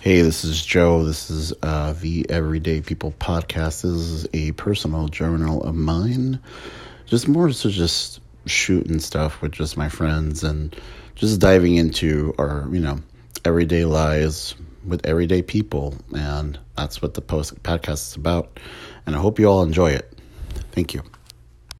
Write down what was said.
Hey, this is Joe. This is uh, the Everyday People podcast. This is a personal journal of mine. Just more to just shooting stuff with just my friends and just diving into our, you know, everyday lives with everyday people. And that's what the post podcast is about. And I hope you all enjoy it. Thank you.